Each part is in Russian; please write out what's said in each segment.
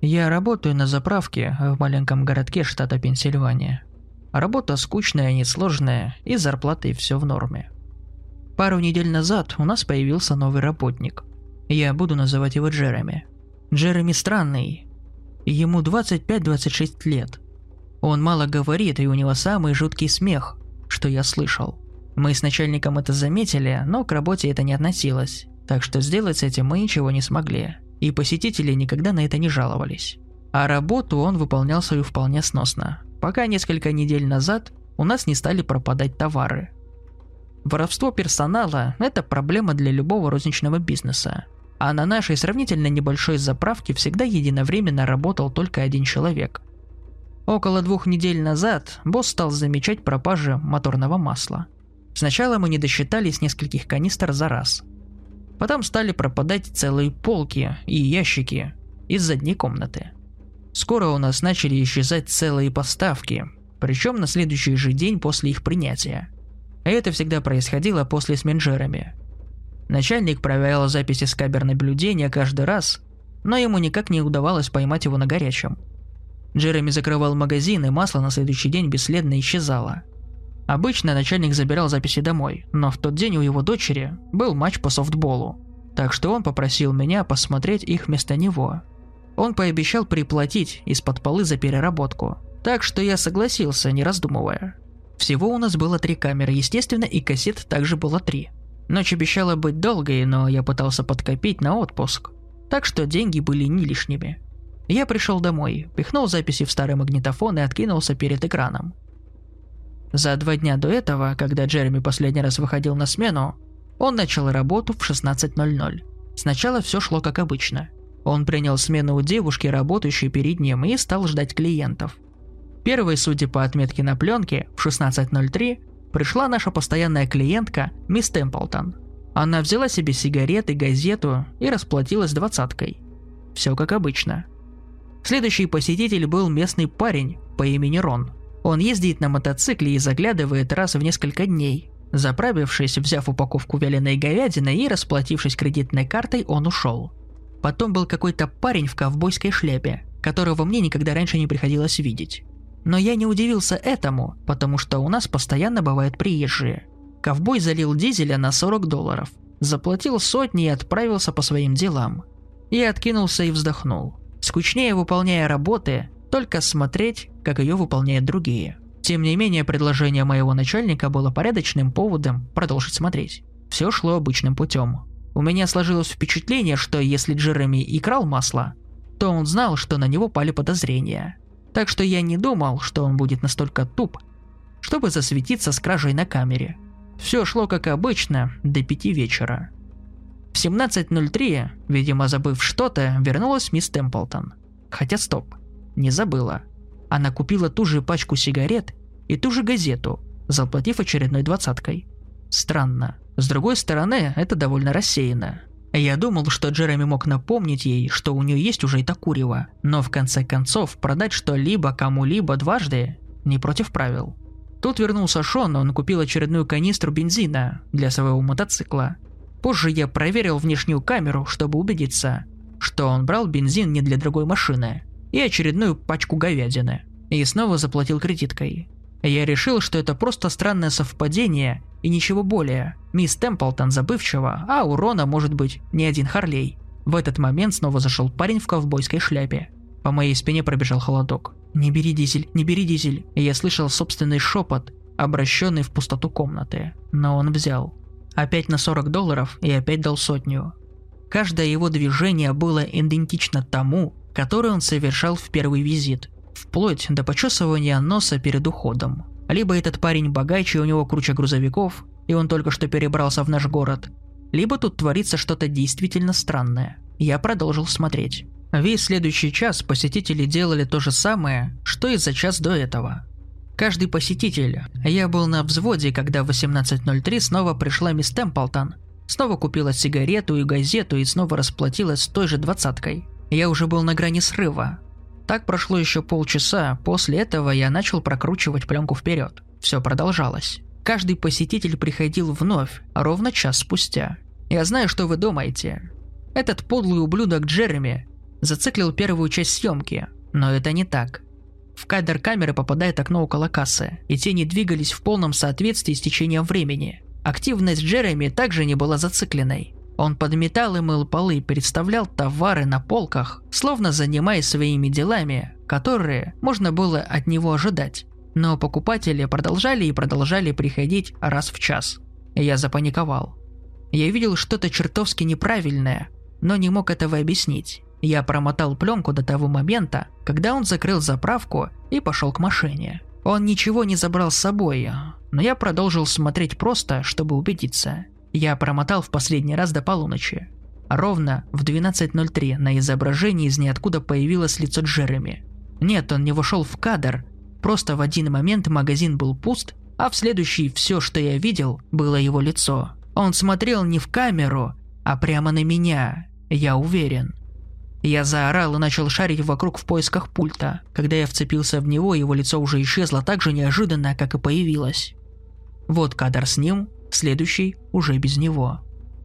Я работаю на заправке в маленьком городке штата Пенсильвания. Работа скучная, несложная, и зарплатой все в норме. Пару недель назад у нас появился новый работник. Я буду называть его Джереми. Джереми странный. Ему 25-26 лет. Он мало говорит, и у него самый жуткий смех, что я слышал. Мы с начальником это заметили, но к работе это не относилось, так что сделать с этим мы ничего не смогли. И посетители никогда на это не жаловались. А работу он выполнял свою вполне сносно, пока несколько недель назад у нас не стали пропадать товары. Воровство персонала – это проблема для любого розничного бизнеса. А на нашей сравнительно небольшой заправке всегда единовременно работал только один человек. Около двух недель назад босс стал замечать пропажи моторного масла. Сначала мы не досчитались нескольких канистр за раз. Потом стали пропадать целые полки и ящики из задней комнаты. Скоро у нас начали исчезать целые поставки, причем на следующий же день после их принятия. Это всегда происходило после с менеджерами. Начальник проверял записи с камер наблюдения каждый раз, но ему никак не удавалось поймать его на горячем. Джереми закрывал магазин, и масло на следующий день бесследно исчезало. Обычно начальник забирал записи домой, но в тот день у его дочери был матч по софтболу, так что он попросил меня посмотреть их вместо него – он пообещал приплатить из-под полы за переработку, так что я согласился, не раздумывая. Всего у нас было три камеры, естественно, и кассет также было три. Ночь обещала быть долгой, но я пытался подкопить на отпуск, так что деньги были не лишними. Я пришел домой, пихнул записи в старый магнитофон и откинулся перед экраном. За два дня до этого, когда Джереми последний раз выходил на смену, он начал работу в 16.00. Сначала все шло как обычно – он принял смену у девушки, работающей перед ним, и стал ждать клиентов. Первой, судя по отметке на пленке, в 16.03 пришла наша постоянная клиентка мисс Темплтон. Она взяла себе сигареты, газету и расплатилась двадцаткой. Все как обычно. Следующий посетитель был местный парень по имени Рон. Он ездит на мотоцикле и заглядывает раз в несколько дней. Заправившись, взяв упаковку вяленой говядины и расплатившись кредитной картой, он ушел. Потом был какой-то парень в ковбойской шляпе, которого мне никогда раньше не приходилось видеть. Но я не удивился этому, потому что у нас постоянно бывают приезжие. Ковбой залил дизеля на 40 долларов, заплатил сотни и отправился по своим делам. Я откинулся и вздохнул. Скучнее выполняя работы, только смотреть, как ее выполняют другие. Тем не менее, предложение моего начальника было порядочным поводом продолжить смотреть. Все шло обычным путем. У меня сложилось впечатление, что если Джереми и крал масло, то он знал, что на него пали подозрения. Так что я не думал, что он будет настолько туп, чтобы засветиться с кражей на камере. Все шло как обычно до пяти вечера. В 17.03, видимо забыв что-то, вернулась мисс Темплтон. Хотя стоп, не забыла. Она купила ту же пачку сигарет и ту же газету, заплатив очередной двадцаткой. Странно. С другой стороны, это довольно рассеяно. Я думал, что Джереми мог напомнить ей, что у нее есть уже это курево, но в конце концов продать что-либо кому-либо дважды не против правил. Тут вернулся Шон, он купил очередную канистру бензина для своего мотоцикла. Позже я проверил внешнюю камеру, чтобы убедиться, что он брал бензин не для другой машины, и очередную пачку говядины. И снова заплатил кредиткой. Я решил, что это просто странное совпадение и ничего более. Мисс Темплтон забывчива, а у Рона может быть не один Харлей. В этот момент снова зашел парень в ковбойской шляпе. По моей спине пробежал холодок. «Не бери дизель, не бери дизель!» И я слышал собственный шепот, обращенный в пустоту комнаты. Но он взял. Опять на 40 долларов и опять дал сотню. Каждое его движение было идентично тому, которое он совершал в первый визит, вплоть до почесывания носа перед уходом. Либо этот парень богаче, у него круче грузовиков, и он только что перебрался в наш город, либо тут творится что-то действительно странное. Я продолжил смотреть. Весь следующий час посетители делали то же самое, что и за час до этого. Каждый посетитель. Я был на взводе, когда в 18.03 снова пришла мисс Темплтон. Снова купила сигарету и газету и снова расплатилась той же двадцаткой. Я уже был на грани срыва, так прошло еще полчаса, после этого я начал прокручивать пленку вперед. Все продолжалось. Каждый посетитель приходил вновь, ровно час спустя. Я знаю, что вы думаете. Этот подлый ублюдок Джереми зациклил первую часть съемки, но это не так. В кадр камеры попадает окно около кассы, и тени двигались в полном соответствии с течением времени. Активность Джереми также не была зацикленной. Он подметал и мыл полы, представлял товары на полках, словно занимаясь своими делами, которые можно было от него ожидать. Но покупатели продолжали и продолжали приходить раз в час. Я запаниковал. Я видел что-то чертовски неправильное, но не мог этого объяснить. Я промотал пленку до того момента, когда он закрыл заправку и пошел к машине. Он ничего не забрал с собой, но я продолжил смотреть просто, чтобы убедиться. Я промотал в последний раз до полуночи. Ровно в 12.03 на изображении из ниоткуда появилось лицо Джереми. Нет, он не вошел в кадр, просто в один момент магазин был пуст, а в следующий все, что я видел, было его лицо. Он смотрел не в камеру, а прямо на меня, я уверен. Я заорал и начал шарить вокруг в поисках пульта. Когда я вцепился в него, его лицо уже исчезло так же неожиданно, как и появилось. Вот кадр с ним, следующий уже без него.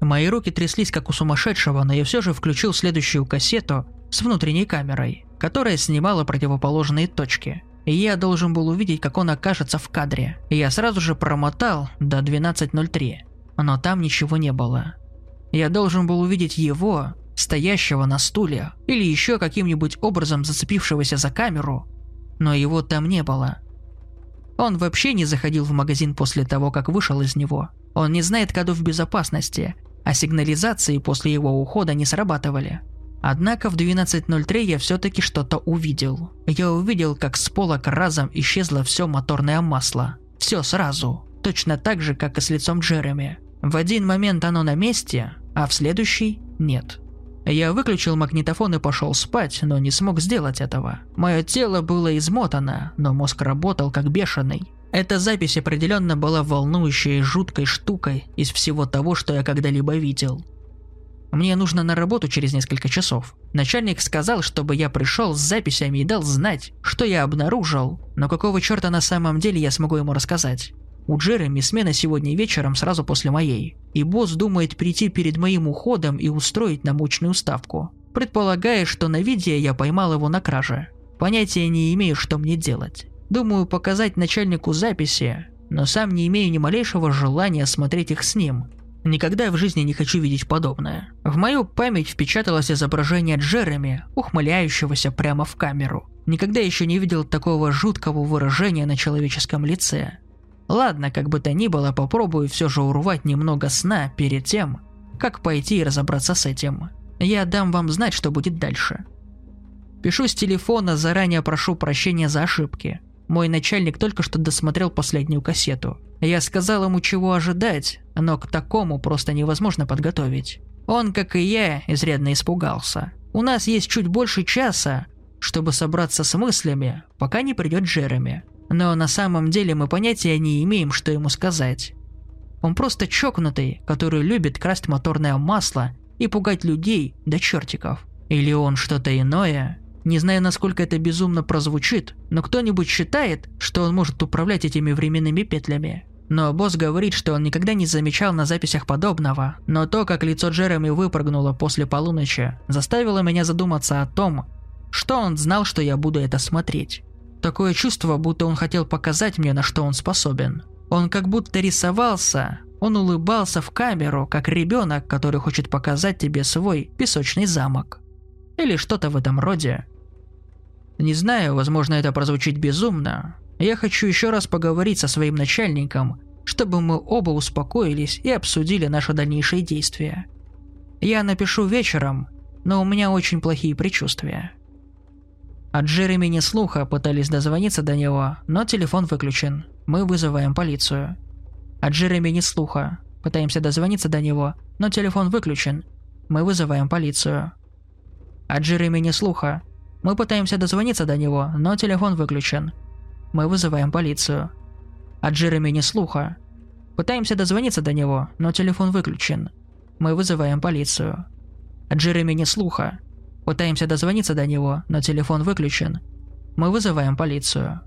Мои руки тряслись как у сумасшедшего, но я все же включил следующую кассету с внутренней камерой, которая снимала противоположные точки. И я должен был увидеть, как он окажется в кадре. Я сразу же промотал до 12.03, но там ничего не было. Я должен был увидеть его, стоящего на стуле, или еще каким-нибудь образом зацепившегося за камеру, но его там не было. Он вообще не заходил в магазин после того, как вышел из него. Он не знает кодов безопасности, а сигнализации после его ухода не срабатывали. Однако в 12.03 я все-таки что-то увидел. Я увидел, как с полок разом исчезло все моторное масло. Все сразу. Точно так же, как и с лицом Джереми. В один момент оно на месте, а в следующий – нет. Я выключил магнитофон и пошел спать, но не смог сделать этого. Мое тело было измотано, но мозг работал как бешеный. Эта запись определенно была волнующей и жуткой штукой из всего того, что я когда-либо видел. Мне нужно на работу через несколько часов. Начальник сказал, чтобы я пришел с записями и дал знать, что я обнаружил, но какого черта на самом деле я смогу ему рассказать. У Джереми смена сегодня вечером сразу после моей, и босс думает прийти перед моим уходом и устроить намучную ставку, предполагая, что на видео я поймал его на краже. Понятия не имею, что мне делать. Думаю показать начальнику записи, но сам не имею ни малейшего желания смотреть их с ним. Никогда в жизни не хочу видеть подобное. В мою память впечаталось изображение Джереми, ухмыляющегося прямо в камеру. Никогда еще не видел такого жуткого выражения на человеческом лице. Ладно, как бы то ни было, попробую все же урвать немного сна перед тем, как пойти и разобраться с этим. Я дам вам знать, что будет дальше. Пишу с телефона, заранее прошу прощения за ошибки. Мой начальник только что досмотрел последнюю кассету. Я сказал ему, чего ожидать, но к такому просто невозможно подготовить. Он, как и я, изрядно испугался. У нас есть чуть больше часа, чтобы собраться с мыслями, пока не придет Джереми. Но на самом деле мы понятия не имеем, что ему сказать. Он просто чокнутый, который любит красть моторное масло и пугать людей до чертиков. Или он что-то иное. Не знаю, насколько это безумно прозвучит, но кто-нибудь считает, что он может управлять этими временными петлями. Но босс говорит, что он никогда не замечал на записях подобного, но то, как лицо Джереми выпрыгнуло после полуночи, заставило меня задуматься о том, что он знал, что я буду это смотреть. Такое чувство, будто он хотел показать мне, на что он способен. Он как будто рисовался, он улыбался в камеру, как ребенок, который хочет показать тебе свой песочный замок. Или что-то в этом роде. Не знаю, возможно это прозвучит безумно. Я хочу еще раз поговорить со своим начальником, чтобы мы оба успокоились и обсудили наши дальнейшие действия. Я напишу вечером, но у меня очень плохие предчувствия. От Джереми ни слуха пытались дозвониться до него, но телефон выключен. Мы вызываем полицию. От Джереми ни слуха. Пытаемся дозвониться до него, но телефон выключен. Мы вызываем полицию. От Джереми ни слуха. Мы пытаемся дозвониться до него, но телефон выключен. Мы вызываем полицию. От Джереми ни слуха. Пытаемся дозвониться до него, но телефон выключен. Мы вызываем полицию. От Джереми ни слуха. Пытаемся дозвониться до него, но телефон выключен. Мы вызываем полицию.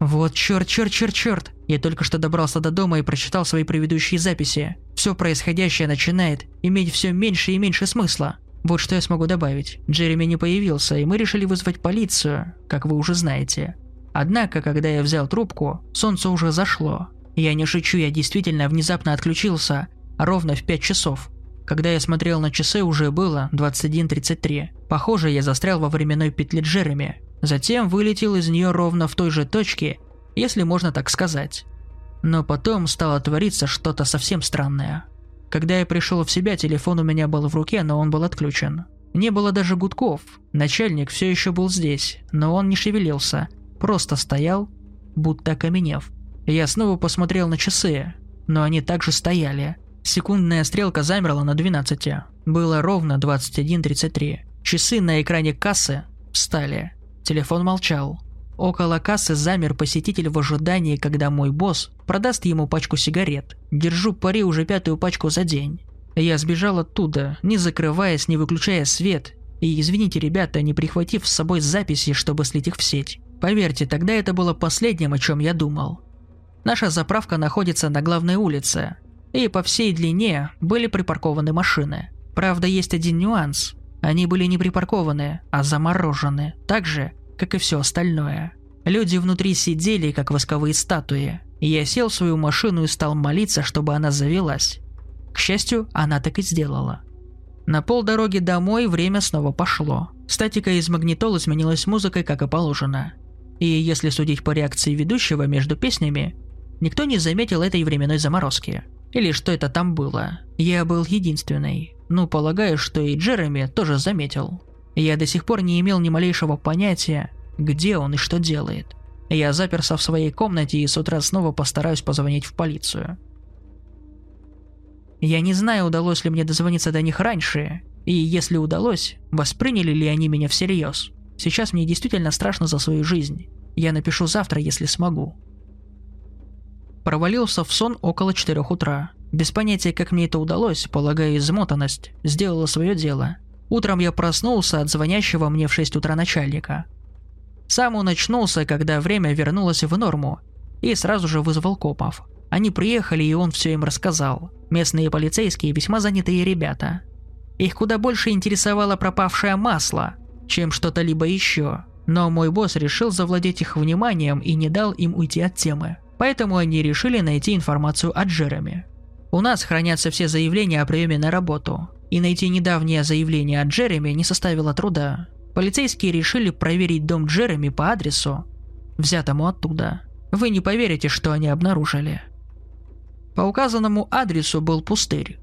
Вот черт, черт, черт, черт. Я только что добрался до дома и прочитал свои предыдущие записи. Все происходящее начинает иметь все меньше и меньше смысла. Вот что я смогу добавить. Джереми не появился, и мы решили вызвать полицию, как вы уже знаете. Однако, когда я взял трубку, солнце уже зашло. Я не шучу, я действительно внезапно отключился ровно в 5 часов. Когда я смотрел на часы, уже было 21.33. Похоже, я застрял во временной петле Джереми. Затем вылетел из нее ровно в той же точке, если можно так сказать. Но потом стало твориться что-то совсем странное. Когда я пришел в себя, телефон у меня был в руке, но он был отключен. Не было даже гудков. Начальник все еще был здесь, но он не шевелился, просто стоял, будто окаменев. Я снова посмотрел на часы, но они также стояли. Секундная стрелка замерла на 12. Было ровно 21.33. Часы на экране кассы встали. Телефон молчал. Около кассы замер посетитель в ожидании, когда мой босс продаст ему пачку сигарет. Держу пари уже пятую пачку за день. Я сбежал оттуда, не закрываясь, не выключая свет. И извините, ребята, не прихватив с собой записи, чтобы слить их в сеть. Поверьте, тогда это было последним, о чем я думал. Наша заправка находится на главной улице, и по всей длине были припаркованы машины. Правда, есть один нюанс. Они были не припаркованы, а заморожены, так же, как и все остальное. Люди внутри сидели, как восковые статуи. Я сел в свою машину и стал молиться, чтобы она завелась. К счастью, она так и сделала. На полдороги домой время снова пошло. Статика из магнитолы сменилась музыкой, как и положено. И если судить по реакции ведущего между песнями, никто не заметил этой временной заморозки. Или что это там было. Я был единственный. Ну, полагаю, что и Джереми тоже заметил. Я до сих пор не имел ни малейшего понятия, где он и что делает. Я заперся в своей комнате и с утра снова постараюсь позвонить в полицию. Я не знаю, удалось ли мне дозвониться до них раньше, и если удалось, восприняли ли они меня всерьез. Сейчас мне действительно страшно за свою жизнь. Я напишу завтра, если смогу. Провалился в сон около 4 утра. Без понятия, как мне это удалось, полагаю, измотанность сделала свое дело. Утром я проснулся от звонящего мне в 6 утра начальника. Сам он очнулся, когда время вернулось в норму, и сразу же вызвал копов. Они приехали, и он все им рассказал. Местные полицейские весьма занятые ребята. Их куда больше интересовало пропавшее масло, чем что-то либо еще. Но мой босс решил завладеть их вниманием и не дал им уйти от темы. Поэтому они решили найти информацию о Джереми. У нас хранятся все заявления о приеме на работу, и найти недавнее заявление от Джереми не составило труда. Полицейские решили проверить дом Джереми по адресу, взятому оттуда. Вы не поверите, что они обнаружили. По указанному адресу был пустырь.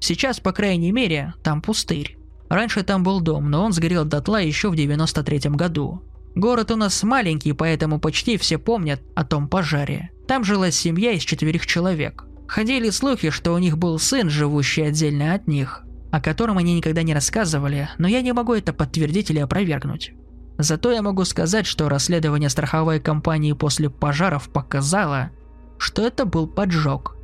Сейчас, по крайней мере, там пустырь. Раньше там был дом, но он сгорел дотла еще в 93 году. Город у нас маленький, поэтому почти все помнят о том пожаре. Там жила семья из четверых человек. Ходили слухи, что у них был сын, живущий отдельно от них, о котором они никогда не рассказывали, но я не могу это подтвердить или опровергнуть. Зато я могу сказать, что расследование страховой компании после пожаров показало, что это был поджог.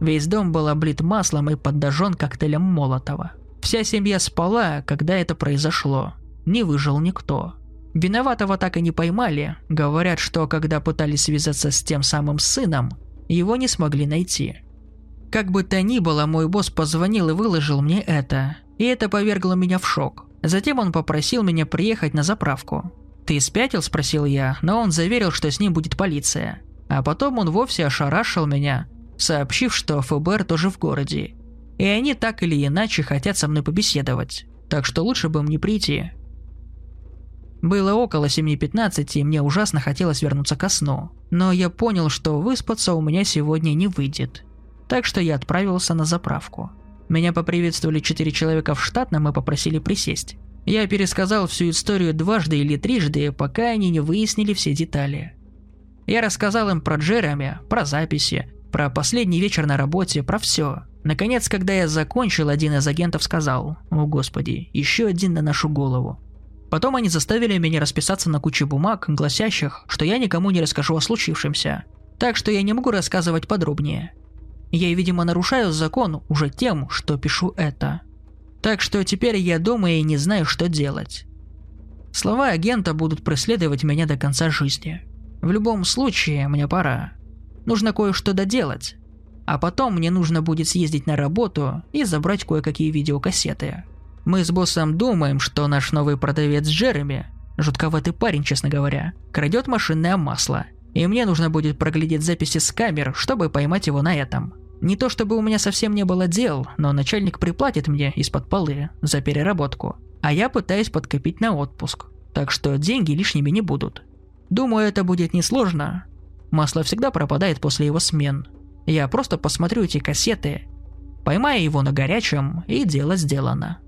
Весь дом был облит маслом и подожжен коктейлем Молотова. Вся семья спала, когда это произошло. Не выжил никто. Виноватого так и не поймали. Говорят, что когда пытались связаться с тем самым сыном, его не смогли найти. Как бы то ни было, мой босс позвонил и выложил мне это. И это повергло меня в шок. Затем он попросил меня приехать на заправку. «Ты спятил?» – спросил я, но он заверил, что с ним будет полиция. А потом он вовсе ошарашил меня, сообщив, что ФБР тоже в городе. И они так или иначе хотят со мной побеседовать. Так что лучше бы мне прийти. Было около 7.15, и мне ужасно хотелось вернуться ко сну. Но я понял, что выспаться у меня сегодня не выйдет так что я отправился на заправку. Меня поприветствовали четыре человека в штатном и попросили присесть. Я пересказал всю историю дважды или трижды, пока они не выяснили все детали. Я рассказал им про Джереми, про записи, про последний вечер на работе, про все. Наконец, когда я закончил, один из агентов сказал, «О господи, еще один на нашу голову». Потом они заставили меня расписаться на куче бумаг, гласящих, что я никому не расскажу о случившемся. Так что я не могу рассказывать подробнее. Я, видимо, нарушаю закон уже тем, что пишу это. Так что теперь я дома и не знаю, что делать. Слова агента будут преследовать меня до конца жизни. В любом случае, мне пора. Нужно кое-что доделать. А потом мне нужно будет съездить на работу и забрать кое-какие видеокассеты. Мы с боссом думаем, что наш новый продавец Джереми, жутковатый парень, честно говоря, крадет машинное масло. И мне нужно будет проглядеть записи с камер, чтобы поймать его на этом. Не то чтобы у меня совсем не было дел, но начальник приплатит мне из-под полы за переработку. А я пытаюсь подкопить на отпуск. Так что деньги лишними не будут. Думаю, это будет несложно. Масло всегда пропадает после его смен. Я просто посмотрю эти кассеты, поймаю его на горячем, и дело сделано.